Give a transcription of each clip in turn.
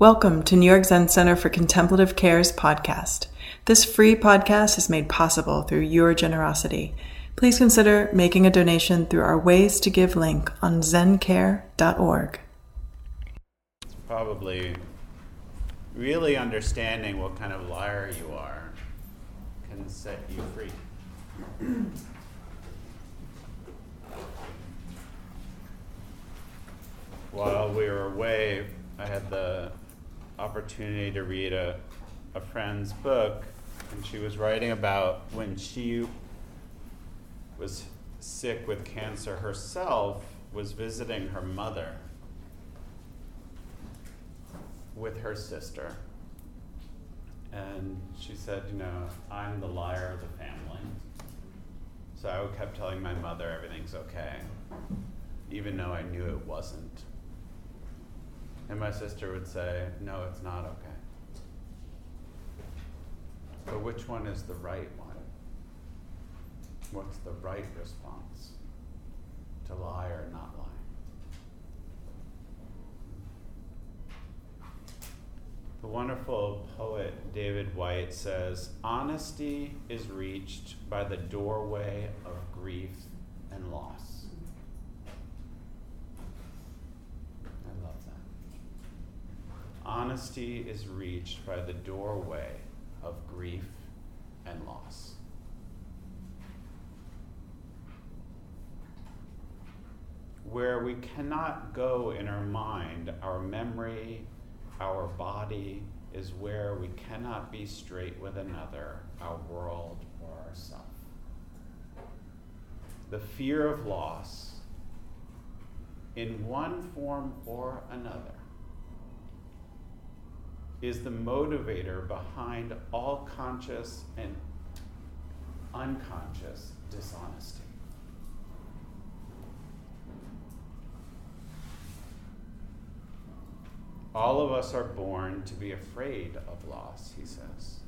Welcome to New York Zen Center for Contemplative Care's podcast. This free podcast is made possible through your generosity. Please consider making a donation through our Ways to Give link on zencare.org. It's probably really understanding what kind of liar you are can set you free. While we were away, I had the opportunity to read a, a friend's book, and she was writing about when she was sick with cancer herself, was visiting her mother with her sister. And she said, You know, I'm the liar of the family. So I kept telling my mother everything's okay, even though I knew it wasn't. And my sister would say, No, it's not okay. But which one is the right one? What's the right response? To lie or not lie? The wonderful poet David Whyte says, Honesty is reached by the doorway of grief and loss. I love that. Honesty is reached by the doorway of grief and loss. Where we cannot go in our mind, our memory, our body is where we cannot be straight with another, our world, or ourself. The fear of loss, in one form or another, is the motivator behind all conscious and unconscious dishonesty. All of us are born to be afraid of loss, he says.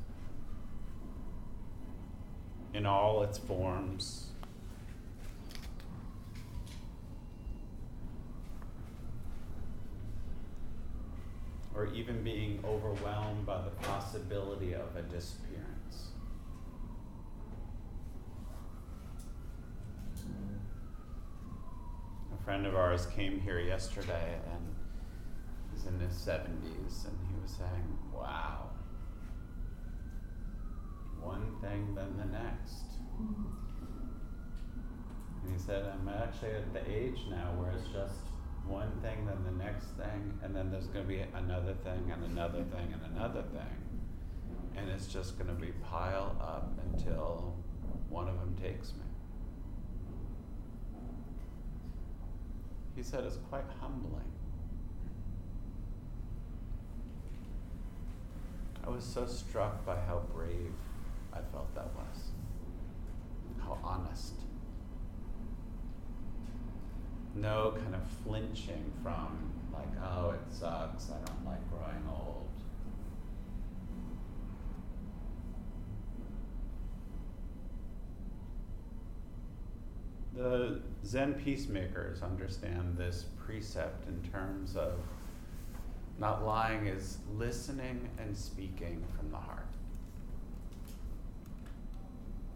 In all its forms. Being overwhelmed by the possibility of a disappearance. A friend of ours came here yesterday and he's in his 70s and he was saying, Wow, one thing then the next. Mm-hmm. And he said, I'm actually at the age now where it's just one thing, then the next thing, and then there's going to be another thing, and another thing, and another thing. And it's just going to be pile up until one of them takes me. He said it's quite humbling. I was so struck by how brave I felt that was, how honest. No kind of flinching from, like, oh, it sucks, I don't like growing old. The Zen peacemakers understand this precept in terms of not lying is listening and speaking from the heart.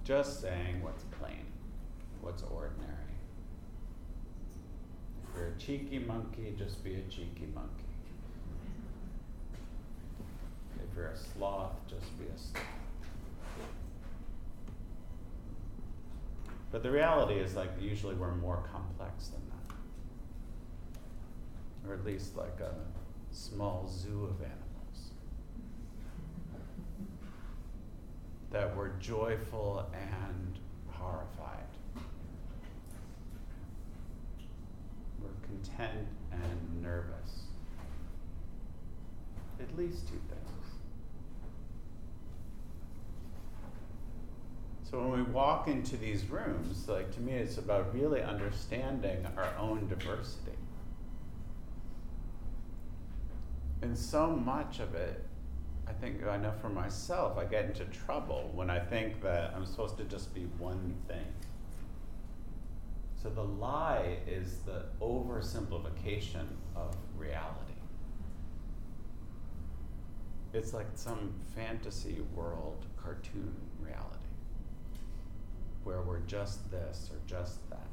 Just saying what's plain, what's ordinary. You're a cheeky monkey, just be a cheeky monkey. If you're a sloth, just be a sloth. But the reality is, like, usually we're more complex than that. Or at least like a small zoo of animals that were joyful and horrified. We're content and nervous. At least two things. So when we walk into these rooms, like to me, it's about really understanding our own diversity. And so much of it, I think I know for myself, I get into trouble when I think that I'm supposed to just be one thing. So the lie is the oversimplification of reality. it's like some fantasy world cartoon reality where we're just this or just that.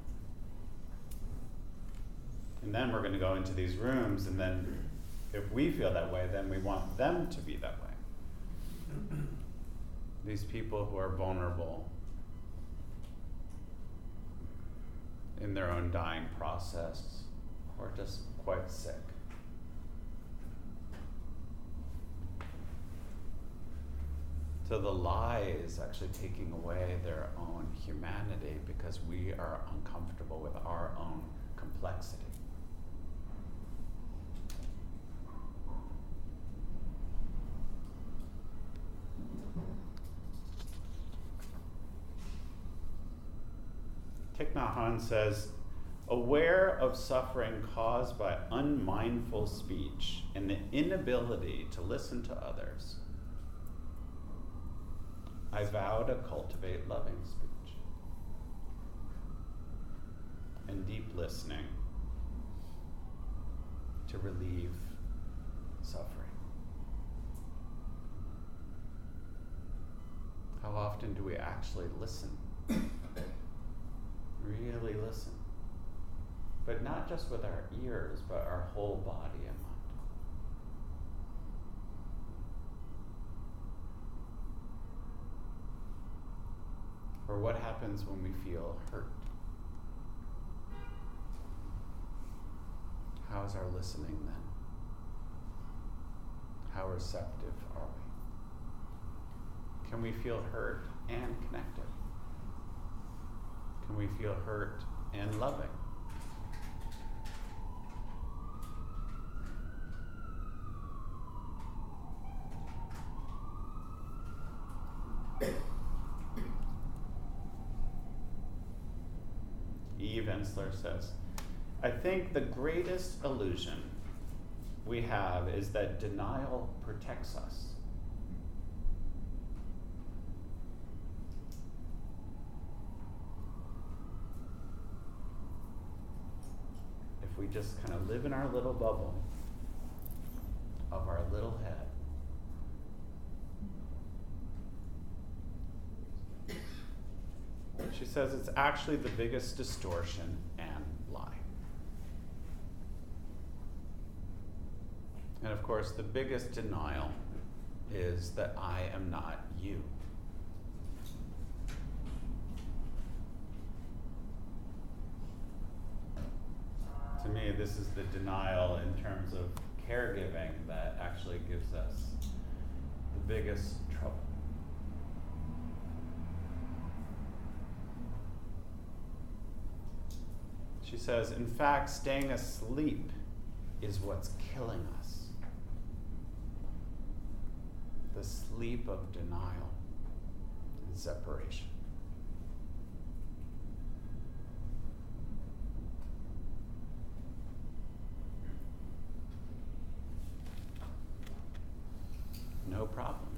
And then we're going to go into these rooms, and then if we feel that way, then we want them to be that way. these people who are vulnerable in their own dying process or just quite sick. So the lie is actually taking away their own humanity because we are uncomfortable with our own complexity. Thich says, aware of suffering caused by unmindful speech and the inability to listen to others, I vow to cultivate loving speech and deep listening to relieve suffering. How often do we actually listen? Really listen. But not just with our ears, but our whole body and mind. Or what happens when we feel hurt? How is our listening then? How receptive are we? Can we feel hurt and connected? Can we feel hurt and loving? Eve Ensler says, I think the greatest illusion we have is that denial protects us. If we just kind of live in our little bubble of our little head, She says it's actually the biggest distortion and lie. And of course, the biggest denial is that I am not you. To me, this is the denial in terms of caregiving that actually gives us the biggest trouble. She says, in fact, staying asleep is what's killing us. The sleep of denial and separation. No problem.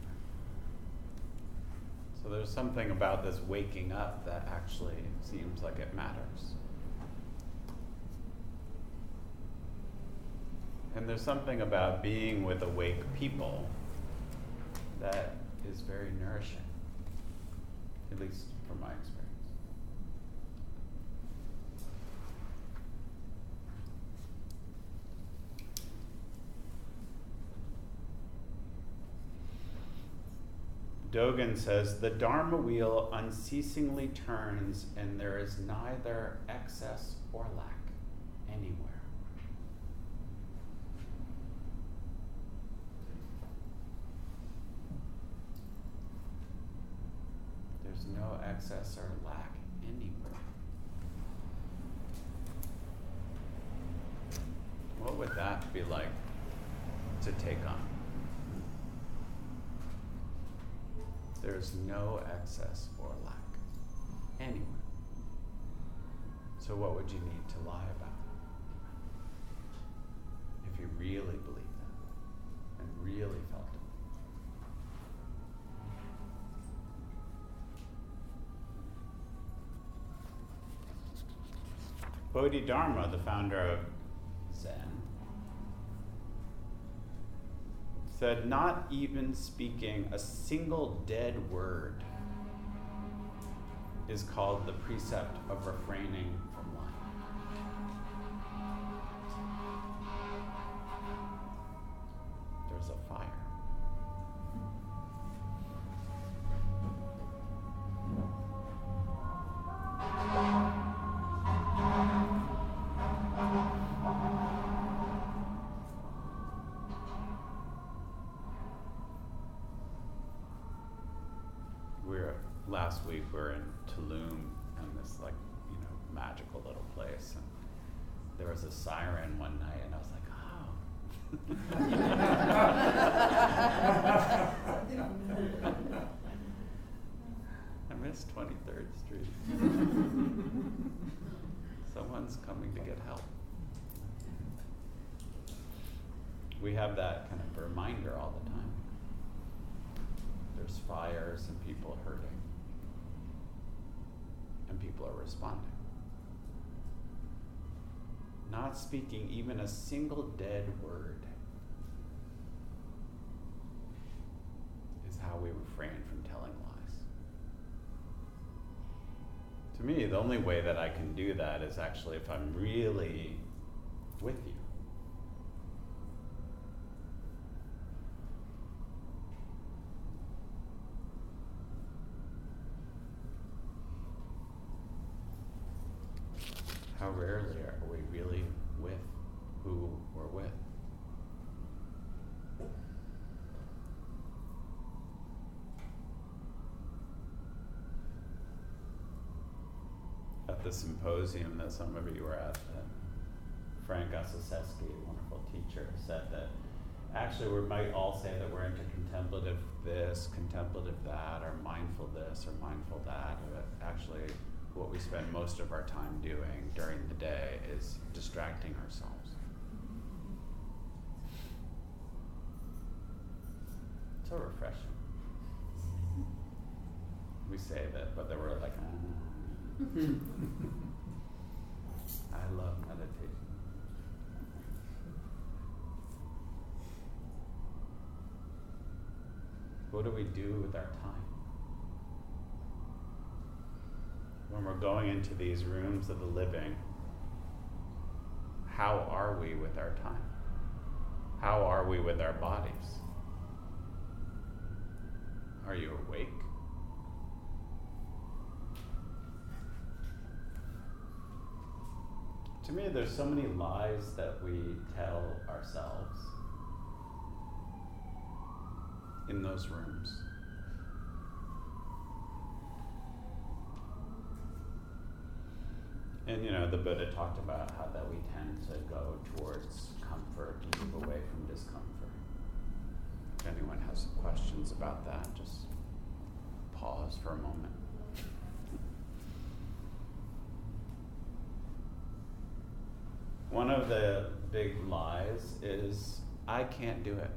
So there's something about this waking up that actually seems like it matters. And there's something about being with awake people that is very nourishing, at least from my experience. Dogen says the Dharma wheel unceasingly turns, and there is neither excess or lack anywhere. There's no excess or lack anywhere. What would that be like to take on? There's no excess or lack anywhere. So, what would you need to lie about? If you really believed that and really felt it. Bodhidharma, the founder of That not even speaking a single dead word is called the precept of refraining from lying. There's a fire. Last week we are in Tulum in this like you know magical little place and there was a siren one night and I was like oh. I miss 23rd Street. Someone's coming to get help. We have that kind of reminder all the time. There's fires and people hurting. And people are responding. Not speaking even a single dead word is how we refrain from telling lies. To me, the only way that I can do that is actually if I'm really with you. How rarely are we really with who we're with? At the symposium that some of you were at, Frank Ostaseski, a wonderful teacher, said that actually we might all say that we're into contemplative this, contemplative that, or mindful this, or mindful that, but actually what we spend most of our time doing during the day is distracting ourselves. It's So refreshing. We say that, but then we're like, mm. I love meditation. What do we do with our time? When we're going into these rooms of the living, how are we with our time? How are we with our bodies? Are you awake? To me, there's so many lies that we tell ourselves in those rooms. And you know, the Buddha talked about how that we tend to go towards comfort and move away from discomfort. If anyone has questions about that, just pause for a moment. One of the big lies is I can't do it.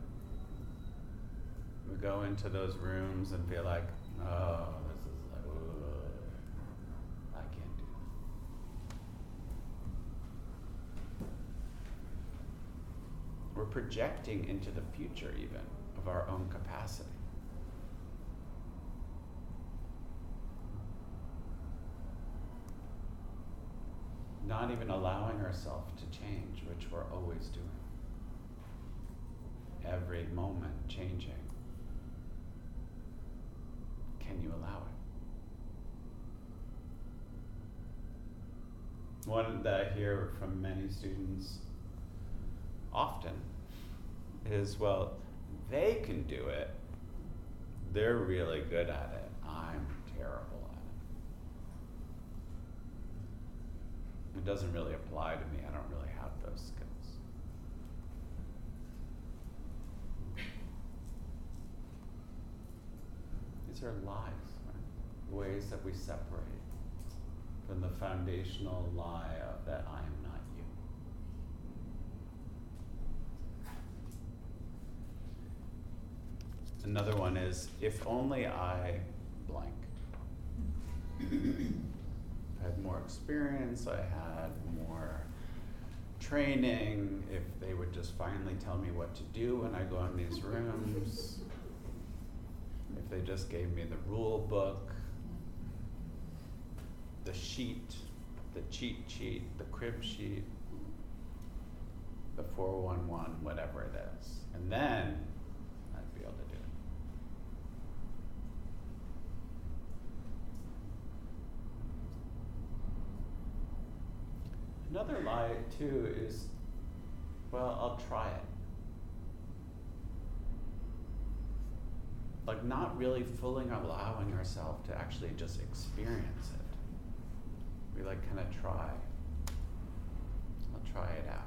We go into those rooms and feel like, oh, We're projecting into the future, even, of our own capacity. Not even allowing ourselves to change, which we're always doing. Every moment changing. Can you allow it? One that I hear from many students often is well, they can do it. They're really good at it. I'm terrible at it. It doesn't really apply to me. I don't really have those skills. These are lies, right? ways that we separate from the foundational lie of that I am not you. Another one is if only I blank. I had more experience, I had more training, if they would just finally tell me what to do when I go in these rooms, if they just gave me the rule book, the sheet, the cheat sheet, the crib sheet, the 411, whatever it is. And then I'd be able to do it. Another lie, too, is well, I'll try it. Like, not really fully allowing ourselves to actually just experience it. We like kind of try. I'll try it out.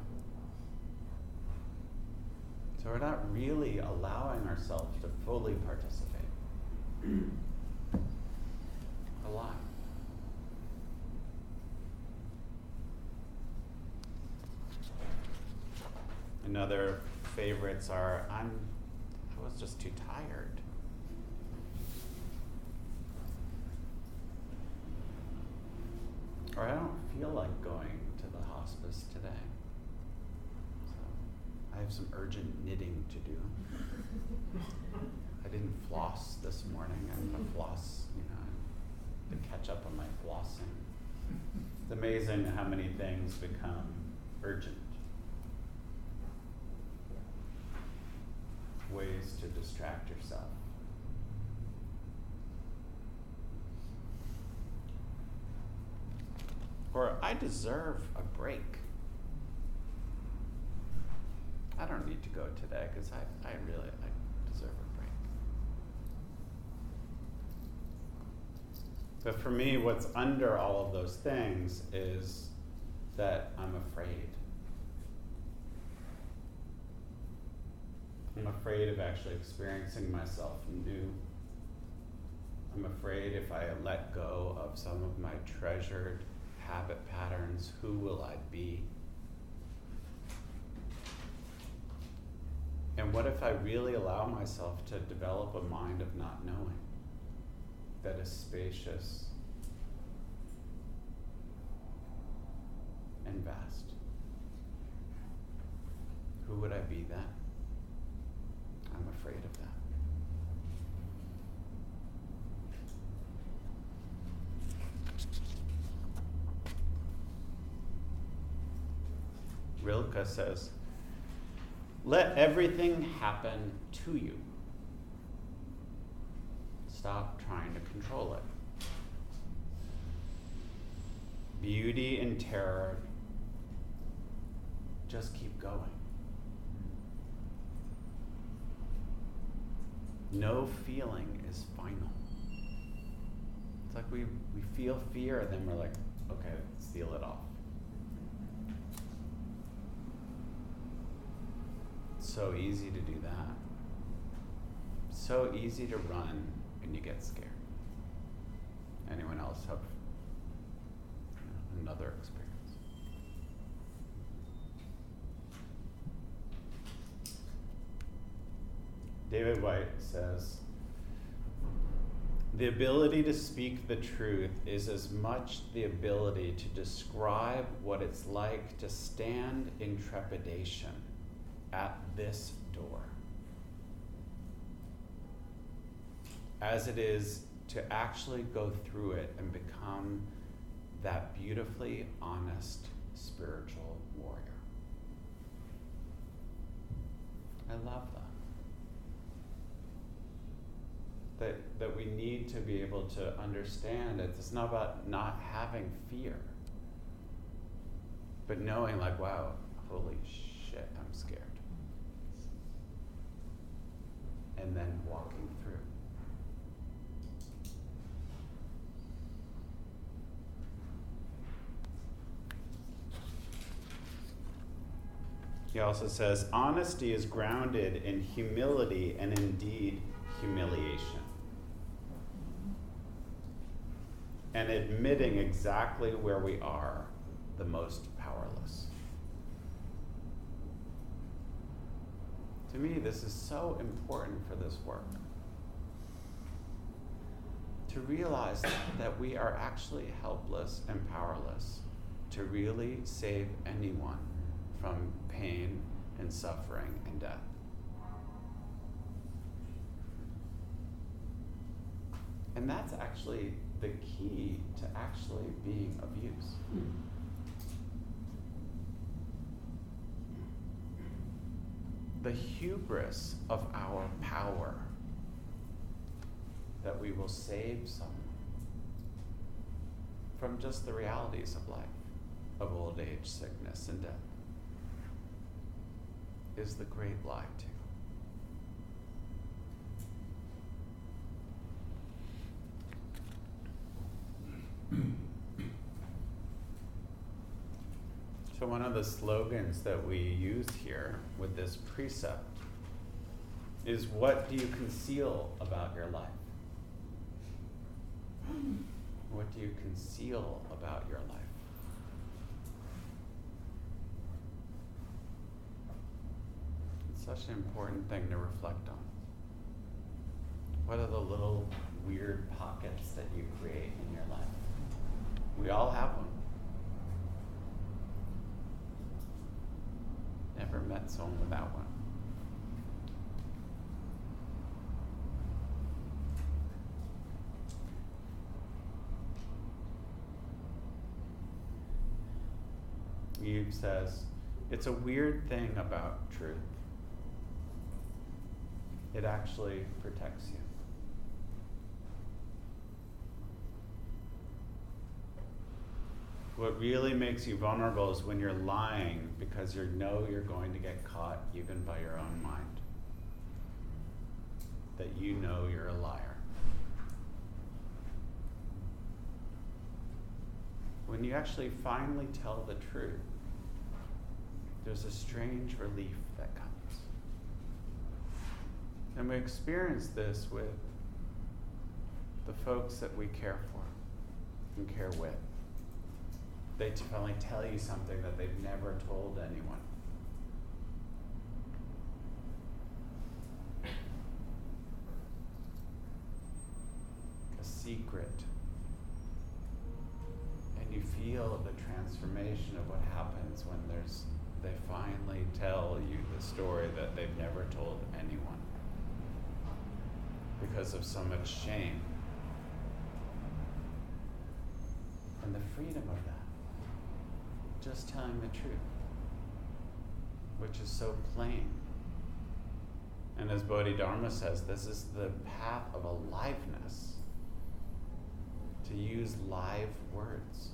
So we're not really allowing ourselves to fully participate. A lot. Another favorites are I'm I was just too tired. Or I don't feel like going to the hospice today. So I have some urgent knitting to do. I didn't floss this morning. I'm gonna floss, you know, to catch up on my flossing. It's amazing how many things become urgent. Ways to distract yourself. Or I deserve a break. I don't need to go today because I, I really I deserve a break. But for me, what's under all of those things is that I'm afraid. I'm afraid of actually experiencing myself new. I'm afraid if I let go of some of my treasured habit patterns, who will I be? And what if I really allow myself to develop a mind of not knowing that is spacious and vast? Who would I be then? Afraid of that. Rilke says, let everything happen to you. Stop trying to control it. Beauty and terror, just keep going. No feeling is final. It's like we, we feel fear and then we're like, okay, seal it off. It's so easy to do that. So easy to run when you get scared. Anyone else have another experience? David Whyte says, the ability to speak the truth is as much the ability to describe what it's like to stand in trepidation at this door as it is to actually go through it and become that beautifully honest spiritual warrior. I love that. That, that we need to be able to understand it. It's not about not having fear, but knowing, like, wow, holy shit, I'm scared. and then walking through. He also says, honesty is grounded in humility and indeed humiliation. And admitting exactly where we are the most powerless. To me, this is so important for this work. To realize that we are actually helpless and powerless to really save anyone from pain and suffering and death. And that's actually the key to actually being of use. The hubris of our power that we will save someone from just the realities of life, of old age, sickness, and death, is the great lie, too. So, one of the slogans that we use here with this precept is What do you conceal about your life? What do you conceal about your life? It's such an important thing to reflect on. What are the little weird pockets that you create in your life? We all have one. Never met someone without one. Eve says, it's a weird thing about truth. It actually protects you. What really makes you vulnerable is when you're lying because you know you're going to get caught even by your own mind. That you know you're a liar. When you actually finally tell the truth, there's a strange relief that comes. And we experience this with the folks that we care for and care with they finally tell you something that they've never told anyone. A secret. And you feel the transformation of what happens when there's they finally tell you the story that they've never told anyone because of so much shame. And the freedom of that just telling the truth, which is so plain. And as Bodhidharma says, this is the path of aliveness to use live words.